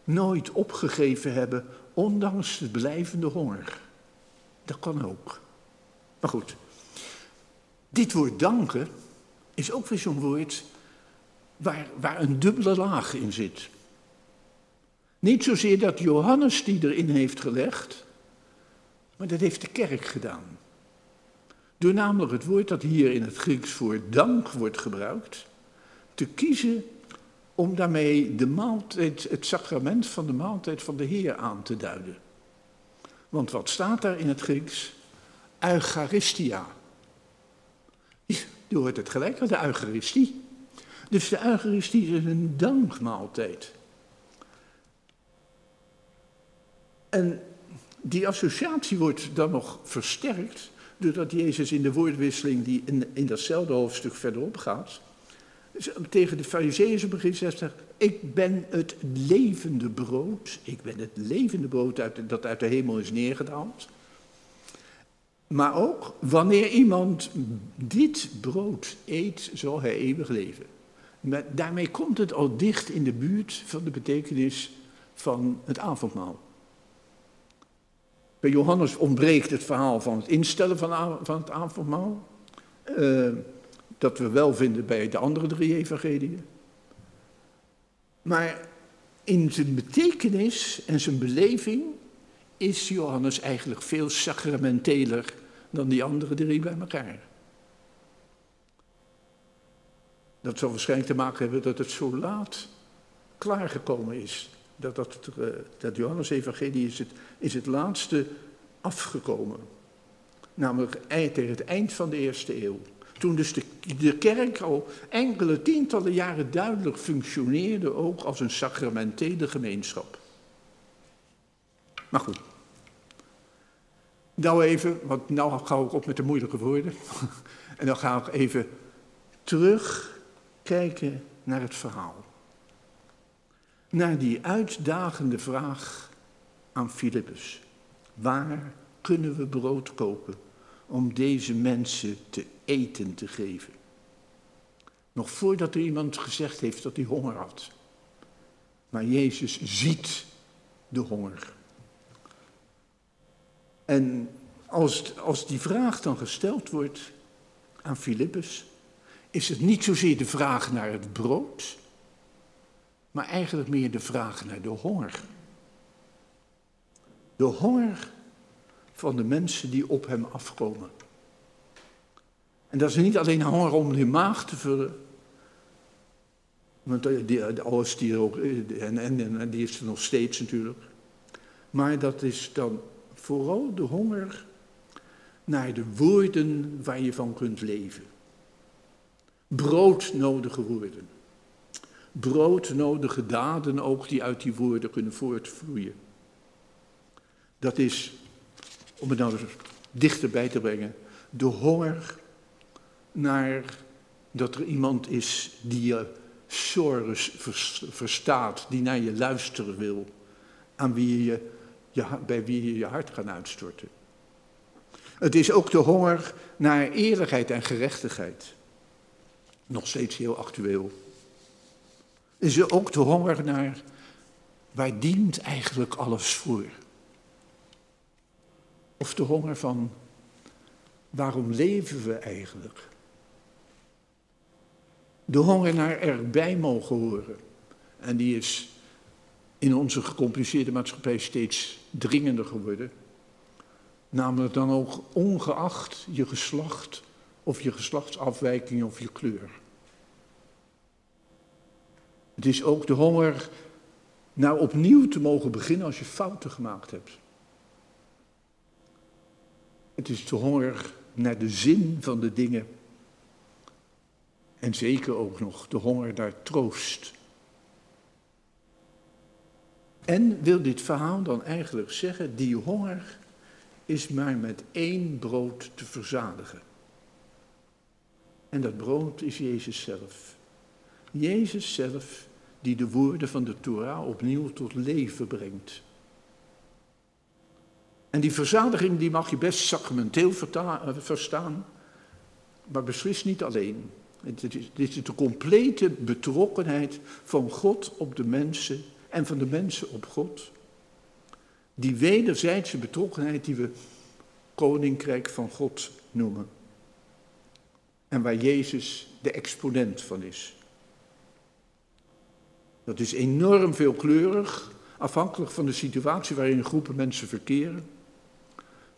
nooit opgegeven hebben, ondanks de blijvende honger. Dat kan ook. Maar goed, dit woord danken is ook weer zo'n woord waar, waar een dubbele laag in zit. Niet zozeer dat Johannes die erin heeft gelegd, maar dat heeft de kerk gedaan. Door namelijk het woord dat hier in het Grieks voor dank wordt gebruikt, te kiezen om daarmee de maaltijd, het sacrament van de maaltijd van de Heer aan te duiden. Want wat staat daar in het Grieks? Eucharistia. Je hoort het gelijk, de Eucharistie. Dus de Eucharistie is een dankmaaltijd. En die associatie wordt dan nog versterkt doordat Jezus in de woordwisseling die in, in datzelfde hoofdstuk verderop gaat, tegen de fariseeën begint zegt, ik ben het levende brood, ik ben het levende brood uit, dat uit de hemel is neergedaald. Maar ook wanneer iemand dit brood eet, zal hij eeuwig leven. Daarmee komt het al dicht in de buurt van de betekenis van het avondmaal. Bij Johannes ontbreekt het verhaal van het instellen van, van het avondmaal. Uh, dat we wel vinden bij de andere drie evangeliën. Maar in zijn betekenis en zijn beleving is Johannes eigenlijk veel sacramenteler dan die andere drie bij elkaar. Dat zal waarschijnlijk te maken hebben dat het zo laat klaargekomen is. Dat, dat, uh, dat Johannes-evangelie is het, is het laatste afgekomen. Namelijk tegen het eind van de eerste eeuw. Toen dus de, de kerk al enkele tientallen jaren duidelijk functioneerde ook als een sacramentele gemeenschap. Maar goed. Nou even, want nou ga ik op met de moeilijke woorden. [LAUGHS] en dan ga ik even terugkijken naar het verhaal. Naar die uitdagende vraag aan Filippus. Waar kunnen we brood kopen om deze mensen te eten te geven. Nog voordat er iemand gezegd heeft dat hij honger had. Maar Jezus ziet de honger. En als, als die vraag dan gesteld wordt aan Filippus, is het niet zozeer de vraag naar het brood, maar eigenlijk meer de vraag naar de honger. De honger van de mensen die op hem afkomen. En dat is niet alleen honger om hun maag te vullen. Want die, alles die er ook, en, en, en die is er nog steeds natuurlijk. Maar dat is dan vooral de honger naar de woorden waar je van kunt leven. Broodnodige woorden. Broodnodige daden ook die uit die woorden kunnen voortvloeien. Dat is, om het nou dichterbij te brengen, de honger naar dat er iemand is die je sores verstaat, die naar je luisteren wil, aan wie je, je, bij wie je je hart kan uitstorten. Het is ook de honger naar eerlijkheid en gerechtigheid. Nog steeds heel actueel. Is ook de honger naar waar dient eigenlijk alles voor. Of de honger van waarom leven we eigenlijk? de honger naar erbij mogen horen. En die is in onze gecompliceerde maatschappij steeds dringender geworden. Namelijk dan ook ongeacht je geslacht of je geslachtsafwijking of je kleur. Het is ook de honger naar opnieuw te mogen beginnen als je fouten gemaakt hebt. Het is de honger naar de zin van de dingen en zeker ook nog de honger naar troost. En wil dit verhaal dan eigenlijk zeggen, die honger is maar met één brood te verzadigen. En dat brood is Jezus zelf. Jezus zelf die de woorden van de Torah opnieuw tot leven brengt. En die verzadiging die mag je best sacramenteel verstaan, maar beslist niet alleen. Dit is, dit is de complete betrokkenheid van God op de mensen en van de mensen op God. Die wederzijdse betrokkenheid die we koninkrijk van God noemen. En waar Jezus de exponent van is. Dat is enorm veelkleurig, afhankelijk van de situatie waarin groepen mensen verkeren.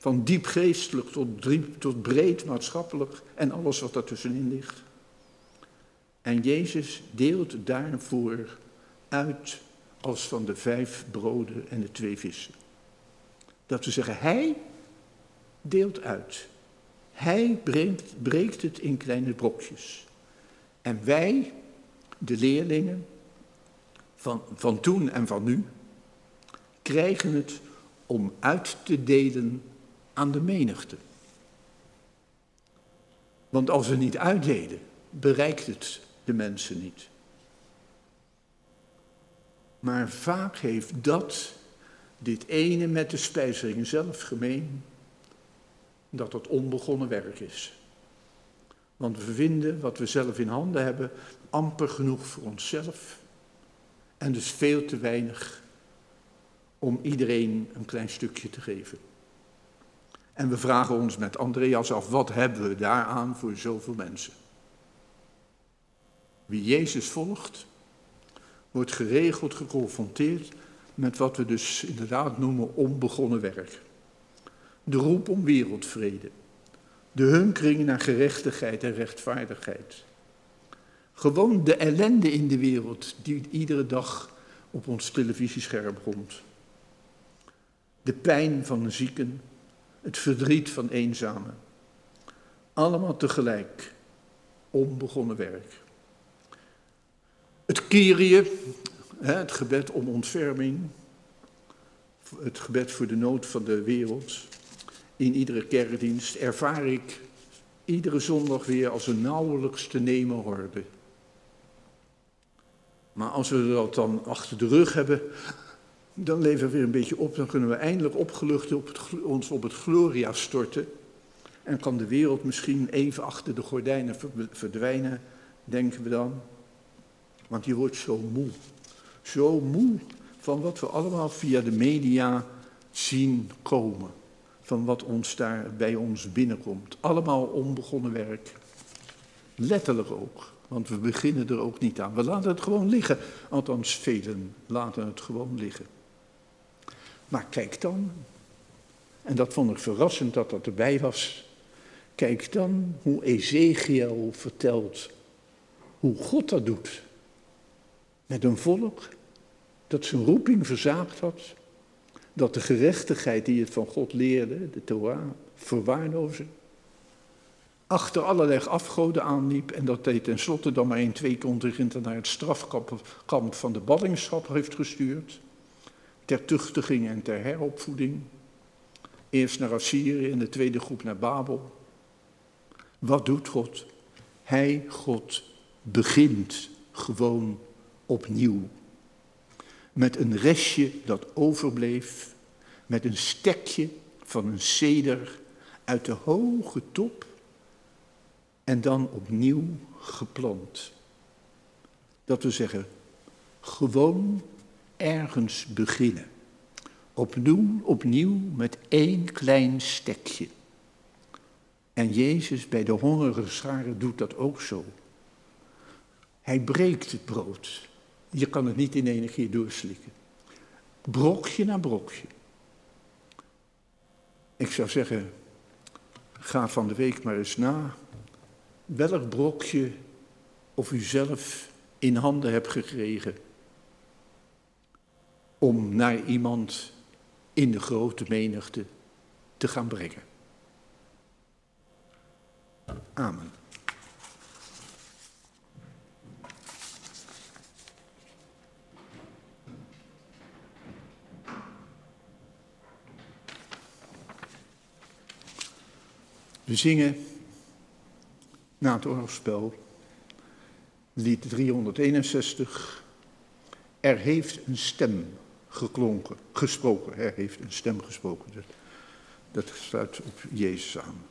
Van diep geestelijk tot, tot breed maatschappelijk en alles wat daartussenin ligt. En Jezus deelt daarvoor uit als van de vijf broden en de twee vissen. Dat we zeggen, Hij deelt uit. Hij breekt, breekt het in kleine brokjes. En wij, de leerlingen van, van toen en van nu, krijgen het om uit te delen aan de menigte. Want als we niet uitdelen, bereikt het de mensen niet. Maar vaak heeft dat, dit ene met de spijzering zelf gemeen, dat het onbegonnen werk is. Want we vinden wat we zelf in handen hebben amper genoeg voor onszelf en dus veel te weinig om iedereen een klein stukje te geven. En we vragen ons met Andreas af, wat hebben we daaraan voor zoveel mensen? Wie Jezus volgt, wordt geregeld geconfronteerd met wat we dus inderdaad noemen onbegonnen werk. De roep om wereldvrede, de hunkering naar gerechtigheid en rechtvaardigheid. Gewoon de ellende in de wereld die iedere dag op ons televisiescherm komt. De pijn van de zieken, het verdriet van eenzamen. Allemaal tegelijk onbegonnen werk. Het Kyrie, het gebed om ontferming, het gebed voor de nood van de wereld, in iedere kerkdienst ervaar ik iedere zondag weer als een nauwelijks te nemen orde. Maar als we dat dan achter de rug hebben, dan leven we weer een beetje op. Dan kunnen we eindelijk opgelucht op het, ons op het Gloria storten. En kan de wereld misschien even achter de gordijnen verdwijnen, denken we dan. Want je wordt zo moe. Zo moe van wat we allemaal via de media zien komen. Van wat ons daar bij ons binnenkomt. Allemaal onbegonnen werk. Letterlijk ook. Want we beginnen er ook niet aan. We laten het gewoon liggen. Althans, velen laten het gewoon liggen. Maar kijk dan, en dat vond ik verrassend dat dat erbij was. Kijk dan hoe Ezekiel vertelt hoe God dat doet. Met een volk dat zijn roeping verzaakt had. Dat de gerechtigheid die het van God leerde, de Torah, verwaarloosde achter allerlei afgoden aanliep en dat hij tenslotte dan maar in twee contingenten naar het strafkamp van de ballingschap heeft gestuurd, ter tuchtiging en ter heropvoeding. Eerst naar Assyrië en de tweede groep naar Babel. Wat doet God? Hij, God, begint gewoon opnieuw. Met een restje dat overbleef, met een stekje van een ceder uit de hoge top en dan opnieuw geplant. Dat we zeggen, gewoon ergens beginnen. Opnieuw, opnieuw met één klein stekje. En Jezus bij de hongerige scharen doet dat ook zo. Hij breekt het brood. Je kan het niet in één keer doorslikken. Brokje na brokje. Ik zou zeggen, ga van de week maar eens na welk brokje of u zelf in handen hebt gekregen om naar iemand in de grote menigte te gaan brengen. Amen. We zingen na het oorlogspel, lied 361. Er heeft een stem geklonken, gesproken. Er heeft een stem gesproken. Dat, dat sluit op Jezus aan.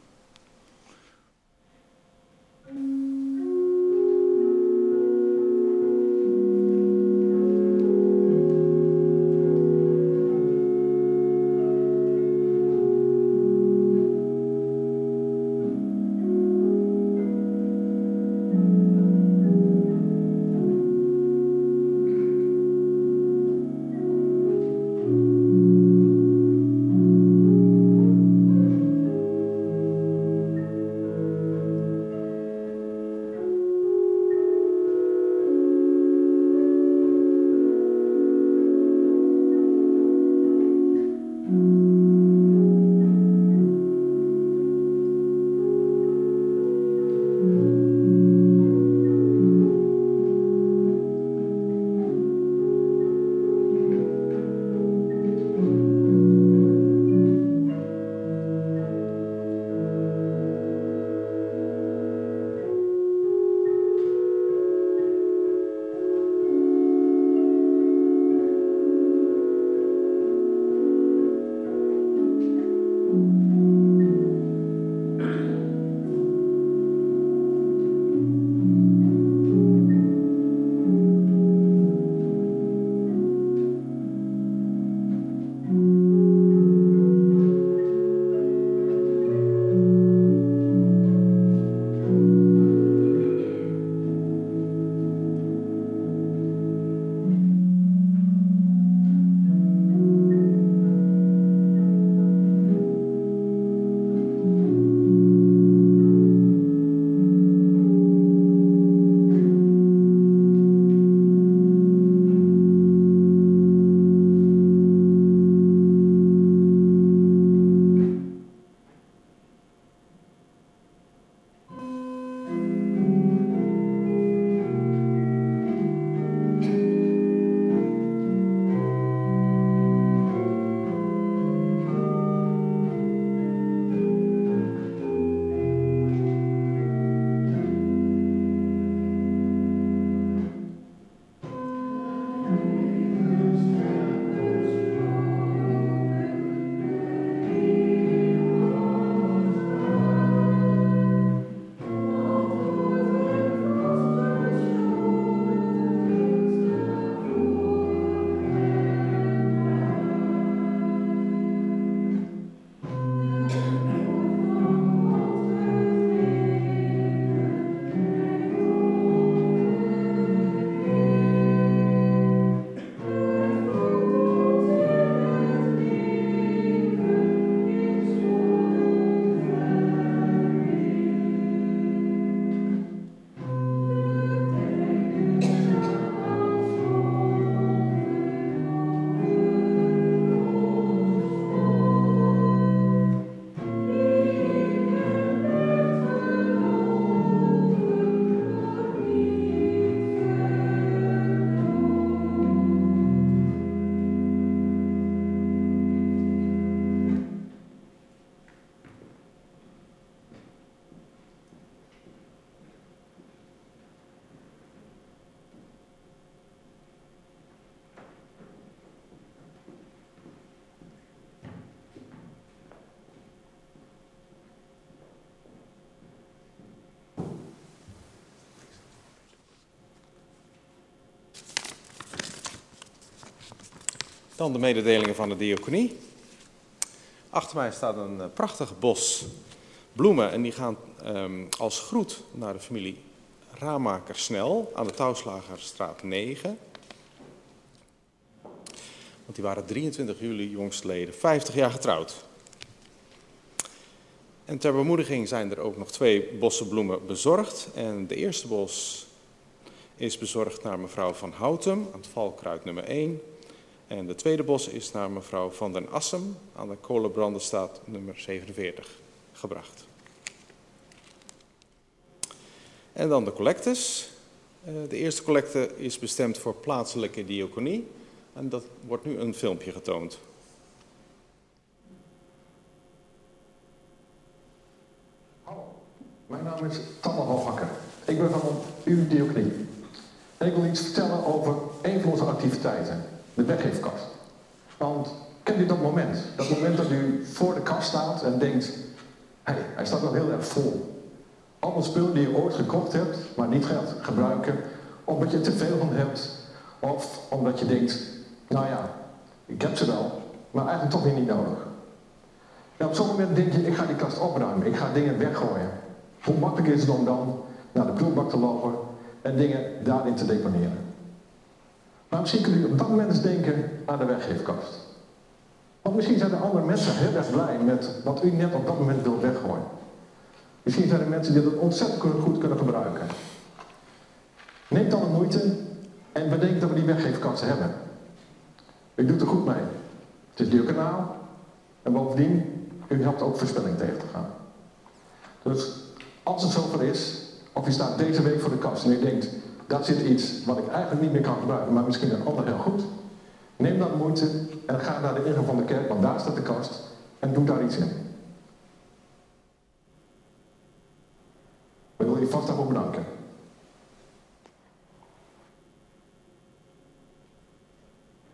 Dan de mededelingen van de diaconie. Achter mij staat een eh, prachtig bos bloemen en die gaan um, als groet naar de familie Ramaker Snel aan de Touwslagerstraat 9. Want die waren 23 juli jongstleden 50 jaar getrouwd. En ter bemoediging zijn er ook nog twee bossen bloemen bezorgd. En de eerste bos is bezorgd naar mevrouw van Houtem aan het Valkruid nummer 1. En de tweede bos is naar mevrouw van den Assem aan de Kolenbrandenstaat nummer 47 gebracht. En dan de collectes. Eh, de eerste collecte is bestemd voor plaatselijke diaconie. En dat wordt nu een filmpje getoond. Hallo, mijn naam is Tamme Hofhakker. Ik ben van uw diaconie. En ik wil iets vertellen over een van onze activiteiten, de weggeefkast. Want kent u dat moment? Dat moment dat u voor de kast staat en denkt, hé, hij staat nog heel erg vol. Allemaal spullen die je ooit gekocht hebt, maar niet gaat gebruiken, omdat je te veel van hebt, of omdat je denkt, nou ja, ik heb ze wel, maar eigenlijk toch weer niet nodig. En op zo'n moment denk je, ik ga die kast opruimen, ik ga dingen weggooien. Hoe makkelijk is het om dan naar de prullenbak te lopen en dingen daarin te deponeren? Maar misschien kunt u op dat moment denken aan de weggeefkast. Want misschien zijn er andere mensen heel erg blij met wat u net op dat moment wilt weggooien. Misschien zijn er mensen die dat ontzettend goed kunnen gebruiken. Neem dan de moeite en bedenk dat we die weggeefkast hebben. U doet er goed mee. Het is duur kanaal. En bovendien, u helpt ook verspilling tegen te gaan. Dus als het zover is, of u staat deze week voor de kast en u denkt, dat zit iets wat ik eigenlijk niet meer kan gebruiken, maar misschien een ander heel goed. Neem dan moeite en ga naar de ingang van de kerk, want daar staat de kast, en doe daar iets in. Ik wil je vast daarvoor bedanken.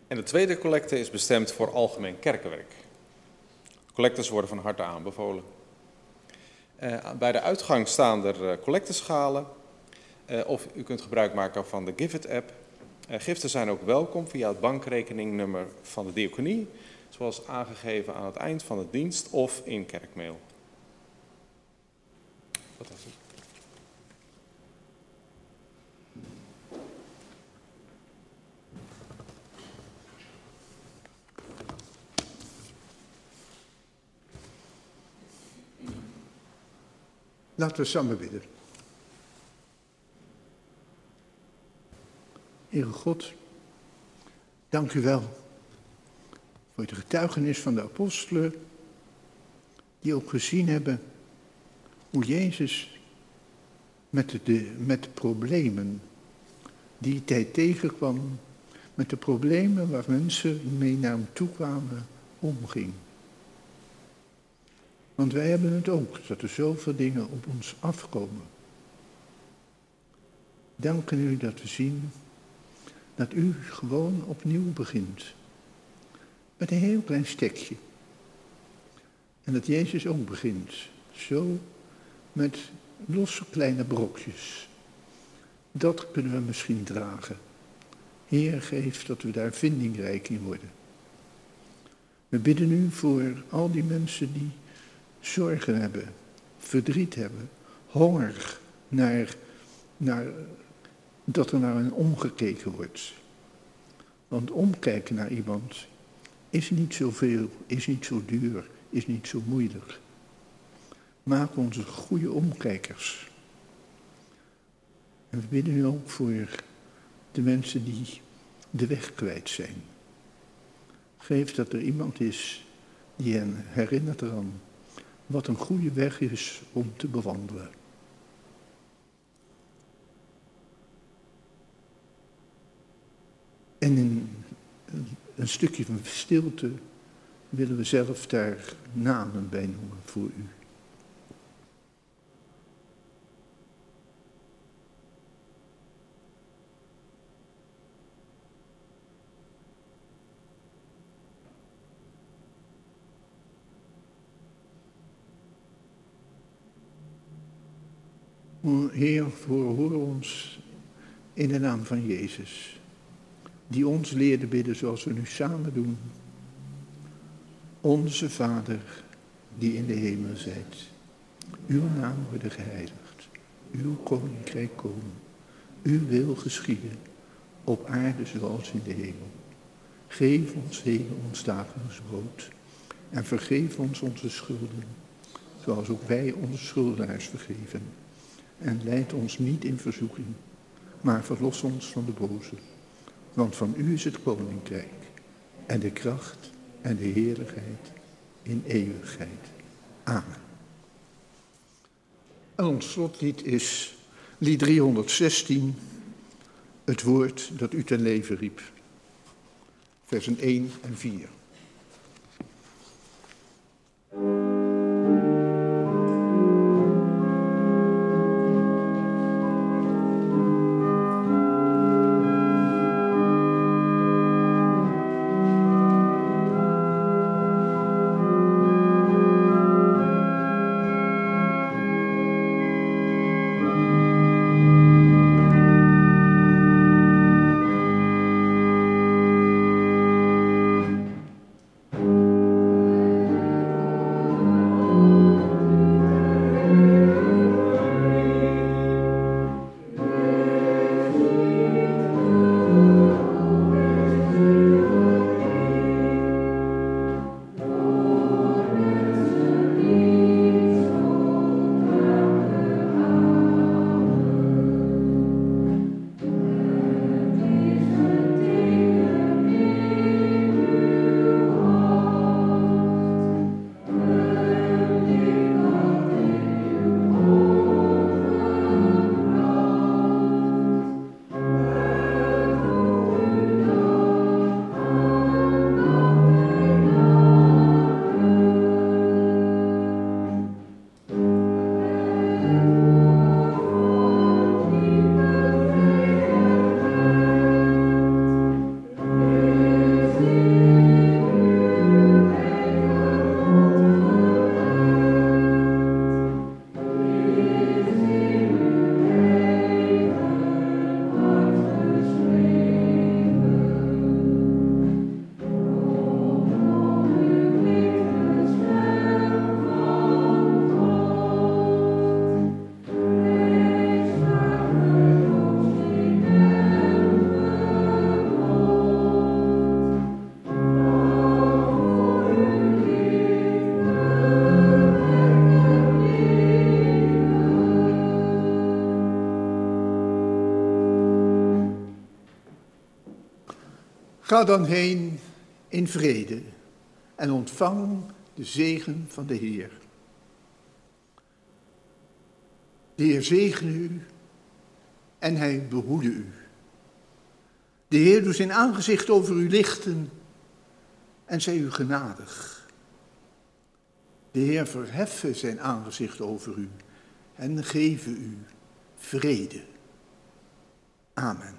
En de tweede collecte is bestemd voor algemeen kerkenwerk. Collectes worden van harte aanbevolen. Uh, bij de uitgang staan er uh, collecteschalen. Uh, of u kunt gebruik maken van de Givit-app. giften zijn ook welkom via het bankrekeningnummer van de diaconie, zoals aangegeven aan het eind van de dienst of in kerkmail. Wat? Laten we samen bidden. Heere God, dank u wel voor de getuigenis van de apostelen, die ook gezien hebben hoe Jezus met de, met problemen die tijd tegenkwam, met de problemen waar mensen mee naar hem toe kwamen, omging. Want wij hebben het ook, dat er zoveel dingen op ons afkomen. Danken u dat we zien dat u gewoon opnieuw begint. Met een heel klein stekje. En dat Jezus ook begint. Zo met losse kleine brokjes. Dat kunnen we misschien dragen. Heer, geef dat we daar vindingrijk in worden. We bidden u voor al die mensen die zorgen hebben, verdriet hebben, honger naar, naar dat er naar hen omgekeken wordt. Want omkijken naar iemand is niet zoveel, is niet zo duur, is niet zo moeilijk. Maak ons goede omkijkers. En we bidden nu ook voor de mensen die de weg kwijt zijn. Geef dat er iemand is die hen herinnert eraan wat een goede weg is om te bewandelen. En in een stukje van stilte willen we zelf daar namen bij noemen voor u. Heer, hoor ons in de naam van Jezus. Die ons leerde bidden zoals we nu samen doen. Onze Vader, die in de hemel zijt, uw naam worden geheiligd, uw koninkrijk komen, uw wil geschieden, op aarde zoals in de hemel. Geef ons heden ons dagelijks brood en vergeef ons onze schulden, zoals ook wij onze schuldenaars vergeven. En leid ons niet in verzoeking, maar verlos ons van de boze. Want van u is het koninkrijk en de kracht en de heerlijkheid in eeuwigheid. Amen. En ons slotlied is lied 316, het woord dat u ten leven riep. Versen 1 en 4. Ga dan heen in vrede en ontvang de zegen van de Heer. De Heer zegene u en hij behoede u. De Heer doet zijn aangezicht over u lichten en zij u genadig. De Heer verheffen zijn aangezicht over u en geven u vrede. Amen.